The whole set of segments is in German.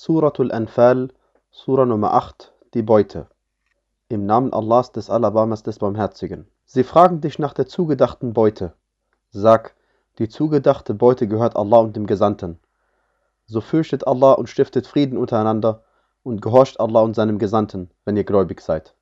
Suratul Anfal, Sura Nummer 8, die Beute. Im Namen Allahs des Alabamas des Barmherzigen. Sie fragen dich nach der zugedachten Beute. Sag, die zugedachte Beute gehört Allah und dem Gesandten. So fürchtet Allah und stiftet Frieden untereinander und gehorcht Allah und seinem Gesandten, wenn ihr gläubig seid.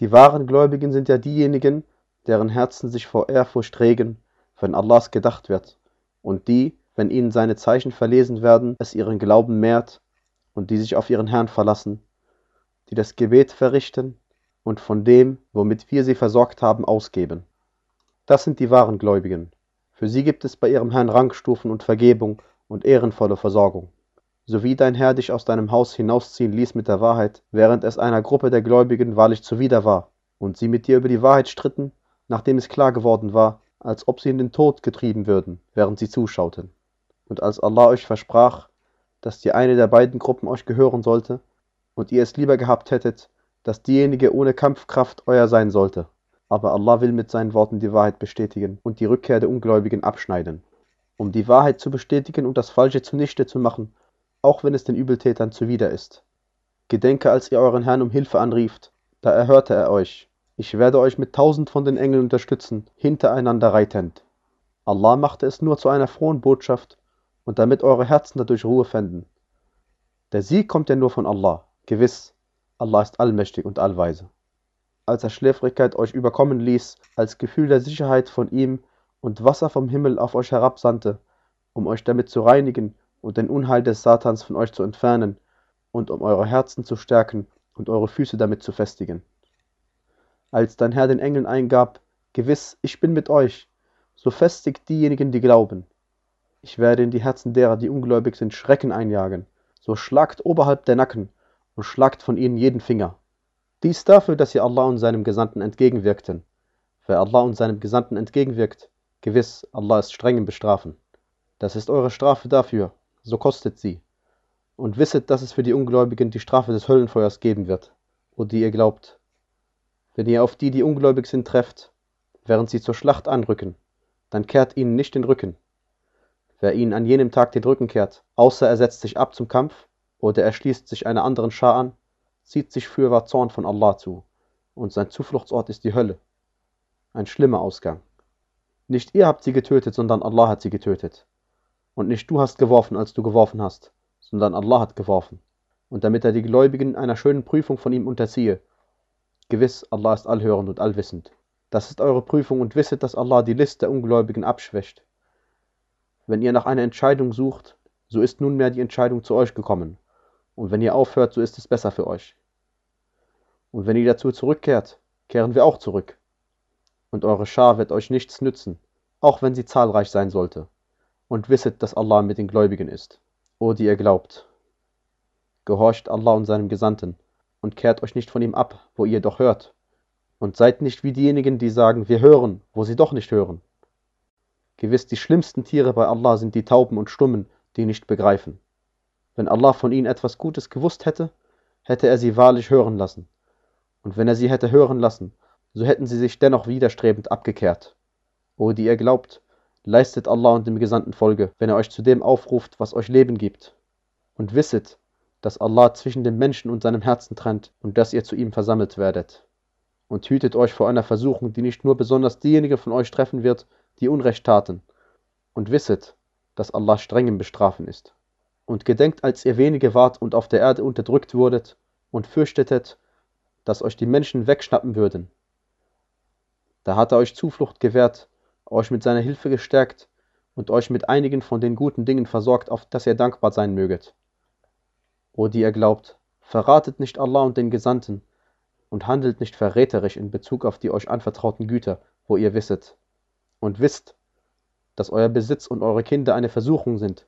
Die wahren Gläubigen sind ja diejenigen, deren Herzen sich vor Ehrfurcht regen, wenn Allahs gedacht wird, und die, wenn ihnen seine Zeichen verlesen werden, es ihren Glauben mehrt und die sich auf ihren Herrn verlassen, die das Gebet verrichten und von dem, womit wir sie versorgt haben, ausgeben. Das sind die wahren Gläubigen. Für sie gibt es bei ihrem Herrn Rangstufen und Vergebung und ehrenvolle Versorgung. So wie dein Herr dich aus deinem Haus hinausziehen ließ mit der Wahrheit, während es einer Gruppe der Gläubigen wahrlich zuwider war, und sie mit dir über die Wahrheit stritten, nachdem es klar geworden war, als ob sie in den Tod getrieben würden, während sie zuschauten. Und als Allah euch versprach, dass die eine der beiden Gruppen euch gehören sollte, und ihr es lieber gehabt hättet, dass diejenige ohne Kampfkraft euer sein sollte. Aber Allah will mit seinen Worten die Wahrheit bestätigen und die Rückkehr der Ungläubigen abschneiden. Um die Wahrheit zu bestätigen und das Falsche zunichte zu machen, auch wenn es den Übeltätern zuwider ist. Gedenke, als ihr euren Herrn um Hilfe anrieft, da erhörte er euch. Ich werde euch mit tausend von den Engeln unterstützen, hintereinander reitend. Allah machte es nur zu einer frohen Botschaft und damit eure Herzen dadurch Ruhe fänden. Der Sieg kommt ja nur von Allah. Gewiss, Allah ist allmächtig und allweise. Als er Schläfrigkeit euch überkommen ließ, als Gefühl der Sicherheit von ihm und Wasser vom Himmel auf euch herabsandte, um euch damit zu reinigen und den Unheil des Satans von euch zu entfernen und um eure Herzen zu stärken und eure Füße damit zu festigen. Als dein Herr den Engeln eingab, Gewiss, ich bin mit euch, so festigt diejenigen, die glauben. Ich werde in die Herzen derer, die ungläubig sind, Schrecken einjagen. So schlagt oberhalb der Nacken und schlagt von ihnen jeden Finger. Dies dafür, dass sie Allah und seinem Gesandten entgegenwirkten. Wer Allah und seinem Gesandten entgegenwirkt, gewiss, Allah ist streng im Bestrafen. Das ist eure Strafe dafür, so kostet sie. Und wisset, dass es für die Ungläubigen die Strafe des Höllenfeuers geben wird, o die ihr glaubt. Wenn ihr auf die, die ungläubig sind, trefft, während sie zur Schlacht anrücken, dann kehrt ihnen nicht den Rücken, wer ihnen an jenem Tag den Rücken kehrt, außer er setzt sich ab zum Kampf oder er schließt sich einer anderen Schar an, zieht sich fürwahr Zorn von Allah zu, und sein Zufluchtsort ist die Hölle. Ein schlimmer Ausgang. Nicht ihr habt sie getötet, sondern Allah hat sie getötet. Und nicht du hast geworfen, als du geworfen hast, sondern Allah hat geworfen. Und damit er die Gläubigen einer schönen Prüfung von ihm unterziehe. Gewiss, Allah ist allhörend und allwissend. Das ist eure Prüfung und wisset, dass Allah die List der Ungläubigen abschwächt. Wenn ihr nach einer Entscheidung sucht, so ist nunmehr die Entscheidung zu euch gekommen. Und wenn ihr aufhört, so ist es besser für euch. Und wenn ihr dazu zurückkehrt, kehren wir auch zurück. Und eure Schar wird euch nichts nützen, auch wenn sie zahlreich sein sollte. Und wisset, dass Allah mit den Gläubigen ist. O die ihr glaubt. Gehorcht Allah und seinem Gesandten und kehrt euch nicht von ihm ab, wo ihr doch hört. Und seid nicht wie diejenigen, die sagen, wir hören, wo sie doch nicht hören. Gewiss, die schlimmsten Tiere bei Allah sind die Tauben und Stummen, die nicht begreifen. Wenn Allah von ihnen etwas Gutes gewusst hätte, hätte er sie wahrlich hören lassen. Und wenn er sie hätte hören lassen, so hätten sie sich dennoch widerstrebend abgekehrt. O die ihr glaubt, leistet Allah und dem Gesandten Folge, wenn er euch zu dem aufruft, was euch Leben gibt. Und wisset, dass Allah zwischen dem Menschen und seinem Herzen trennt und dass ihr zu ihm versammelt werdet. Und hütet euch vor einer Versuchung, die nicht nur besonders diejenigen von euch treffen wird, die Unrecht taten, und wisset, dass Allah streng im Bestrafen ist. Und gedenkt, als ihr wenige wart und auf der Erde unterdrückt wurdet, und fürchtetet, dass euch die Menschen wegschnappen würden. Da hat er euch Zuflucht gewährt, euch mit seiner Hilfe gestärkt und euch mit einigen von den guten Dingen versorgt, auf dass ihr dankbar sein möget. O die ihr glaubt, verratet nicht Allah und den Gesandten und handelt nicht verräterisch in Bezug auf die euch anvertrauten Güter, wo ihr wisset, und wisst, dass euer Besitz und eure Kinder eine Versuchung sind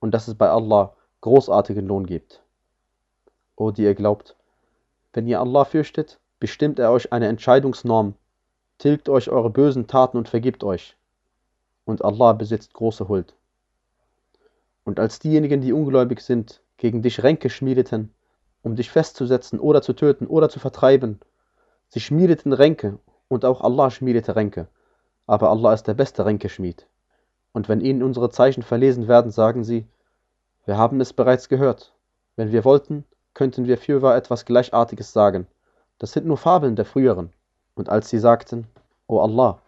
und dass es bei Allah großartigen Lohn gibt. O die ihr glaubt, wenn ihr Allah fürchtet, bestimmt er euch eine Entscheidungsnorm, tilgt euch eure bösen Taten und vergibt euch. Und Allah besitzt große Huld. Und als diejenigen, die ungläubig sind, gegen dich Ränke schmiedeten, um dich festzusetzen oder zu töten oder zu vertreiben, sie schmiedeten Ränke und auch Allah schmiedete Ränke aber Allah ist der beste Ränkeschmied. Und wenn ihnen unsere Zeichen verlesen werden, sagen sie, wir haben es bereits gehört, Wenn wir wollten, könnten wir fürwahr etwas Gleichartiges sagen. Das sind nur Fabeln der früheren. Und als sie sagten, O Allah,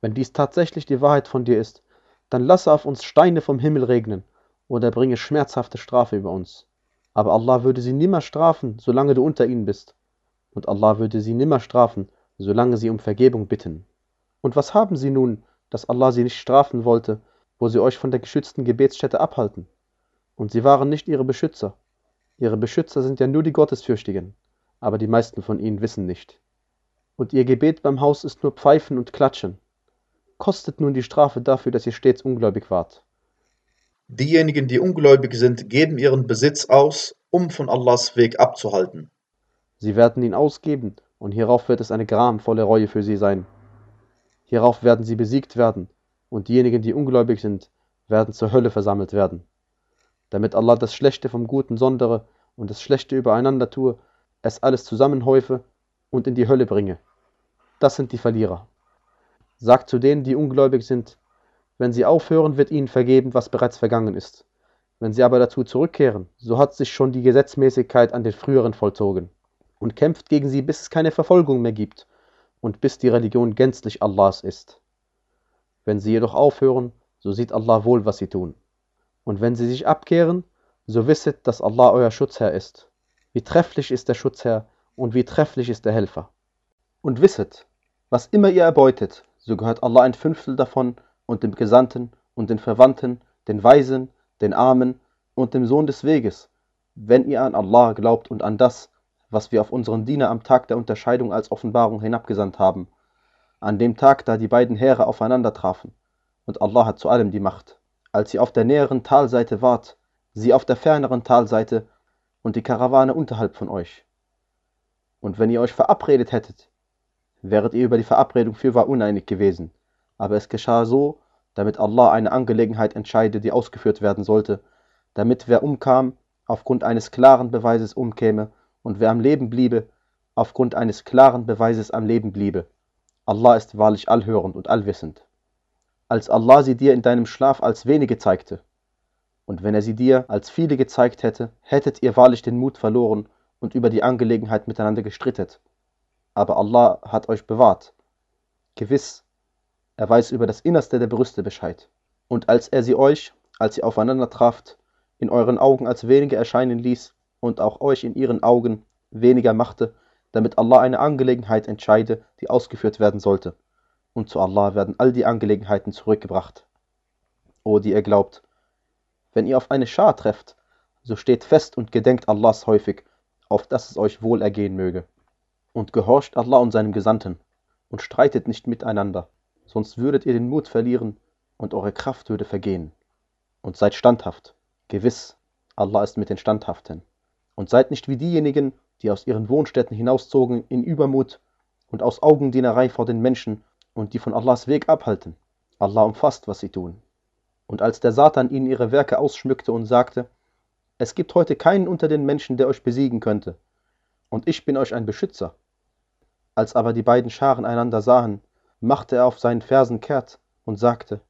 wenn dies tatsächlich die Wahrheit von dir ist, dann lasse auf uns Steine vom Himmel regnen oder bringe schmerzhafte Strafe über uns. Aber Allah würde sie nimmer strafen, solange du unter ihnen bist. Und Allah würde sie nimmer strafen, solange sie um Vergebung bitten. Und was haben sie nun, dass Allah sie nicht strafen wollte, wo sie euch von der geschützten Gebetsstätte abhalten? Und sie waren nicht ihre Beschützer. Ihre Beschützer sind ja nur die Gottesfürchtigen, aber die meisten von ihnen wissen nicht. Und ihr Gebet beim Haus ist nur Pfeifen und Klatschen. Kostet nun die Strafe dafür, dass ihr stets ungläubig wart. Diejenigen, die ungläubig sind, geben ihren Besitz aus, um von Allahs Weg abzuhalten. Sie werden ihn ausgeben, und hierauf wird es eine gramvolle Reue für sie sein. Hierauf werden sie besiegt werden, und diejenigen, die ungläubig sind, werden zur Hölle versammelt werden. Damit Allah das Schlechte vom Guten sondere und das Schlechte übereinander tue, es alles zusammenhäufe und in die Hölle bringe. Das sind die Verlierer. Sagt zu denen, die ungläubig sind, wenn sie aufhören, wird ihnen vergeben, was bereits vergangen ist. Wenn sie aber dazu zurückkehren, so hat sich schon die Gesetzmäßigkeit an den früheren vollzogen und kämpft gegen sie, bis es keine Verfolgung mehr gibt und bis die Religion gänzlich Allahs ist. Wenn sie jedoch aufhören, so sieht Allah wohl, was sie tun. Und wenn sie sich abkehren, so wisset, dass Allah euer Schutzherr ist. Wie trefflich ist der Schutzherr und wie trefflich ist der Helfer. Und wisset, was immer ihr erbeutet, so gehört Allah ein Fünftel davon und dem Gesandten und den Verwandten, den Weisen, den Armen und dem Sohn des Weges, wenn ihr an Allah glaubt und an das, was wir auf unseren Diener am Tag der Unterscheidung als Offenbarung hinabgesandt haben, an dem Tag, da die beiden Heere aufeinander trafen, und Allah hat zu allem die Macht. Als ihr auf der näheren Talseite wart, sie auf der ferneren Talseite und die Karawane unterhalb von euch. Und wenn ihr euch verabredet hättet, wäret ihr über die Verabredung fürwahr uneinig gewesen, aber es geschah so, damit Allah eine Angelegenheit entscheide, die ausgeführt werden sollte, damit wer umkam, aufgrund eines klaren Beweises umkäme, und wer am Leben bliebe, aufgrund eines klaren Beweises am Leben bliebe. Allah ist wahrlich allhörend und allwissend. Als Allah sie dir in deinem Schlaf als wenige zeigte, und wenn er sie dir als viele gezeigt hätte, hättet ihr wahrlich den Mut verloren und über die Angelegenheit miteinander gestrittet. Aber Allah hat euch bewahrt. Gewiss, er weiß über das Innerste der Brüste Bescheid. Und als er sie euch, als ihr aufeinander traft, in euren Augen als wenige erscheinen ließ und auch euch in ihren Augen weniger machte, damit Allah eine Angelegenheit entscheide, die ausgeführt werden sollte. Und zu Allah werden all die Angelegenheiten zurückgebracht. O, die ihr glaubt, wenn ihr auf eine Schar trefft, so steht fest und gedenkt Allahs häufig, auf dass es euch wohl ergehen möge. Und gehorcht Allah und seinem Gesandten und streitet nicht miteinander sonst würdet ihr den Mut verlieren und eure Kraft würde vergehen. Und seid standhaft, gewiss, Allah ist mit den Standhaften. Und seid nicht wie diejenigen, die aus ihren Wohnstätten hinauszogen in Übermut und aus Augendienerei vor den Menschen und die von Allahs Weg abhalten. Allah umfasst, was sie tun. Und als der Satan ihnen ihre Werke ausschmückte und sagte, es gibt heute keinen unter den Menschen, der euch besiegen könnte, und ich bin euch ein Beschützer. Als aber die beiden Scharen einander sahen, machte er auf seinen Fersen kehrt und sagte,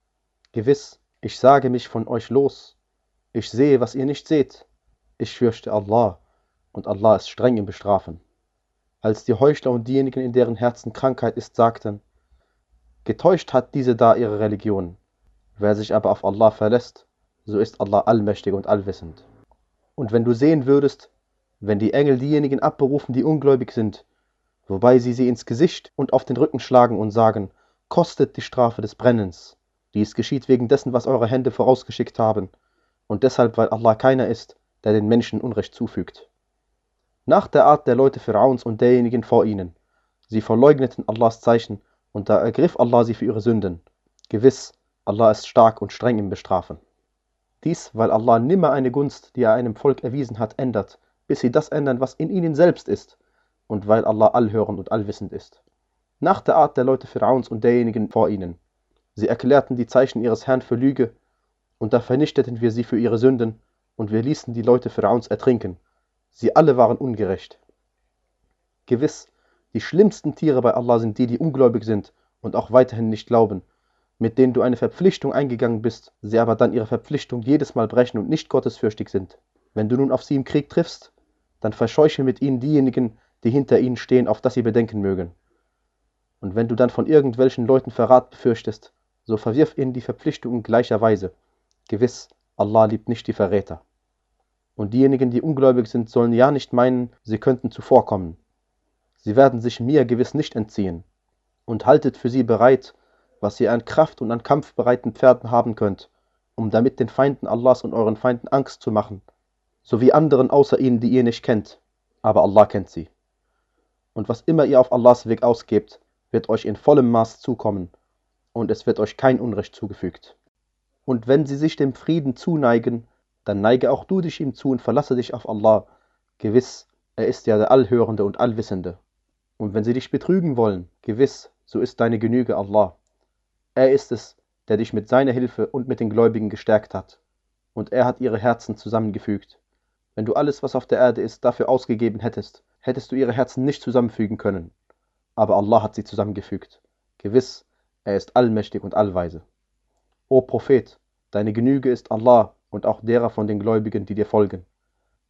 Gewiss, ich sage mich von euch los. Ich sehe, was ihr nicht seht. Ich fürchte Allah, und Allah ist streng im Bestrafen. Als die Heuchler und diejenigen, in deren Herzen Krankheit ist, sagten, Getäuscht hat diese da ihre Religion. Wer sich aber auf Allah verlässt, so ist Allah allmächtig und allwissend. Und wenn du sehen würdest, wenn die Engel diejenigen abberufen, die ungläubig sind, wobei sie sie ins Gesicht und auf den Rücken schlagen und sagen, kostet die Strafe des Brennens. Dies geschieht wegen dessen, was eure Hände vorausgeschickt haben, und deshalb, weil Allah keiner ist, der den Menschen Unrecht zufügt. Nach der Art der Leute Pharaons und derjenigen vor ihnen. Sie verleugneten Allahs Zeichen, und da ergriff Allah sie für ihre Sünden. Gewiss, Allah ist stark und streng im Bestrafen. Dies, weil Allah nimmer eine Gunst, die er einem Volk erwiesen hat, ändert, bis sie das ändern, was in ihnen selbst ist, und weil Allah allhörend und allwissend ist. Nach der Art der Leute Pharaons und derjenigen vor ihnen. Sie erklärten die Zeichen ihres Herrn für Lüge, und da vernichteten wir sie für ihre Sünden, und wir ließen die Leute Pharaons ertrinken. Sie alle waren ungerecht. Gewiss, die schlimmsten Tiere bei Allah sind die, die ungläubig sind und auch weiterhin nicht glauben, mit denen du eine Verpflichtung eingegangen bist, sie aber dann ihre Verpflichtung jedes Mal brechen und nicht gottesfürchtig sind. Wenn du nun auf sie im Krieg triffst, dann verscheuche mit ihnen diejenigen, die hinter ihnen stehen, auf das sie bedenken mögen. Und wenn du dann von irgendwelchen Leuten Verrat befürchtest, so verwirf ihnen die Verpflichtungen gleicherweise. Gewiss, Allah liebt nicht die Verräter. Und diejenigen, die ungläubig sind, sollen ja nicht meinen, sie könnten zuvorkommen. Sie werden sich mir gewiss nicht entziehen. Und haltet für sie bereit, was ihr an Kraft und an kampfbereiten Pferden haben könnt, um damit den Feinden Allahs und euren Feinden Angst zu machen, sowie anderen außer ihnen, die ihr nicht kennt, aber Allah kennt sie. Und was immer ihr auf Allahs Weg ausgebt, wird euch in vollem Maß zukommen, und es wird euch kein Unrecht zugefügt. Und wenn sie sich dem Frieden zuneigen, dann neige auch du dich ihm zu und verlasse dich auf Allah. Gewiss, er ist ja der Allhörende und Allwissende. Und wenn sie dich betrügen wollen, gewiss, so ist deine Genüge Allah. Er ist es, der dich mit seiner Hilfe und mit den Gläubigen gestärkt hat. Und er hat ihre Herzen zusammengefügt. Wenn du alles, was auf der Erde ist, dafür ausgegeben hättest, hättest du ihre Herzen nicht zusammenfügen können. Aber Allah hat sie zusammengefügt. Gewiss, er ist allmächtig und allweise. O Prophet, deine Genüge ist Allah und auch derer von den Gläubigen, die dir folgen.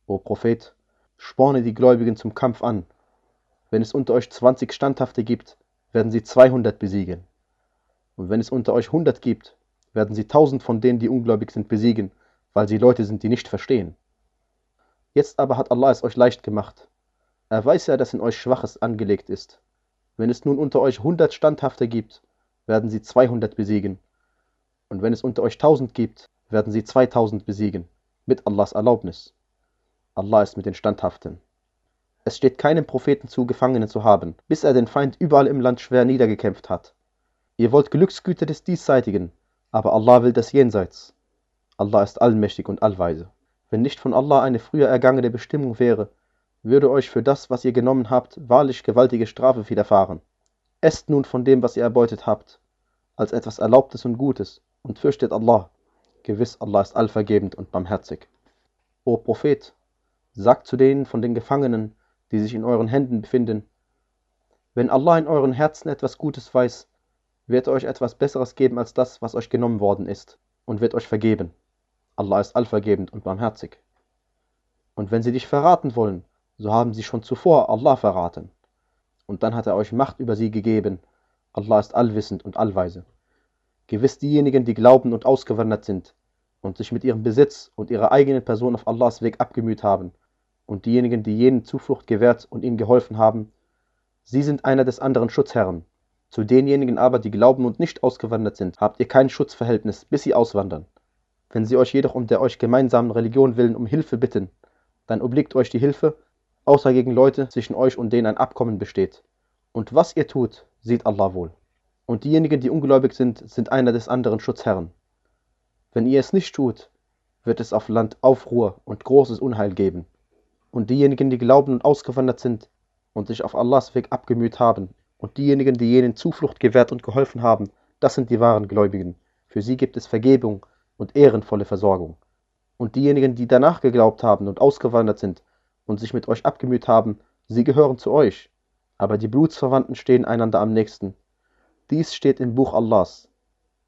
O Prophet, sporne die Gläubigen zum Kampf an. Wenn es unter euch 20 Standhafte gibt, werden sie 200 besiegen. Und wenn es unter euch 100 gibt, werden sie 1000 von denen, die ungläubig sind, besiegen, weil sie Leute sind, die nicht verstehen. Jetzt aber hat Allah es euch leicht gemacht. Er weiß ja, dass in euch Schwaches angelegt ist. Wenn es nun unter euch 100 Standhafte gibt, werden sie 200 besiegen. Und wenn es unter euch 1000 gibt, werden sie 2000 besiegen, mit Allahs Erlaubnis. Allah ist mit den Standhaften. Es steht keinem Propheten zu, Gefangene zu haben, bis er den Feind überall im Land schwer niedergekämpft hat. Ihr wollt Glücksgüter des Diesseitigen, aber Allah will das Jenseits. Allah ist allmächtig und allweise. Wenn nicht von Allah eine früher ergangene Bestimmung wäre, würde euch für das, was ihr genommen habt, wahrlich gewaltige Strafe widerfahren. Esst nun von dem, was ihr erbeutet habt, als etwas Erlaubtes und Gutes, und fürchtet Allah. Gewiss, Allah ist allvergebend und barmherzig. O Prophet, sagt zu denen von den Gefangenen, die sich in euren Händen befinden, wenn Allah in euren Herzen etwas Gutes weiß, wird er euch etwas Besseres geben als das, was euch genommen worden ist, und wird euch vergeben. Allah ist allvergebend und barmherzig. Und wenn sie dich verraten wollen, so haben sie schon zuvor Allah verraten. Und dann hat er euch Macht über sie gegeben. Allah ist allwissend und allweise. Gewiss diejenigen, die glauben und ausgewandert sind und sich mit ihrem Besitz und ihrer eigenen Person auf Allahs Weg abgemüht haben, und diejenigen, die jenen Zuflucht gewährt und ihnen geholfen haben, sie sind einer des anderen Schutzherren. Zu denjenigen aber, die glauben und nicht ausgewandert sind, habt ihr kein Schutzverhältnis, bis sie auswandern. Wenn sie euch jedoch um der euch gemeinsamen Religion willen um Hilfe bitten, dann obliegt euch die Hilfe, außer gegen Leute zwischen euch und denen ein Abkommen besteht. Und was ihr tut, sieht Allah wohl. Und diejenigen, die ungläubig sind, sind einer des anderen Schutzherren. Wenn ihr es nicht tut, wird es auf Land Aufruhr und großes Unheil geben. Und diejenigen, die glauben und ausgewandert sind und sich auf Allahs Weg abgemüht haben, und diejenigen, die jenen Zuflucht gewährt und geholfen haben, das sind die wahren Gläubigen. Für sie gibt es Vergebung und ehrenvolle Versorgung. Und diejenigen, die danach geglaubt haben und ausgewandert sind und sich mit euch abgemüht haben, sie gehören zu euch. Aber die Blutsverwandten stehen einander am nächsten dies steht im Buch Allahs.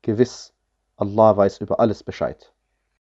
Gewiss, Allah weiß über alles Bescheid.